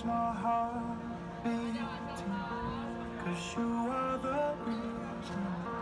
feels my heart beating. Cause you are the reason.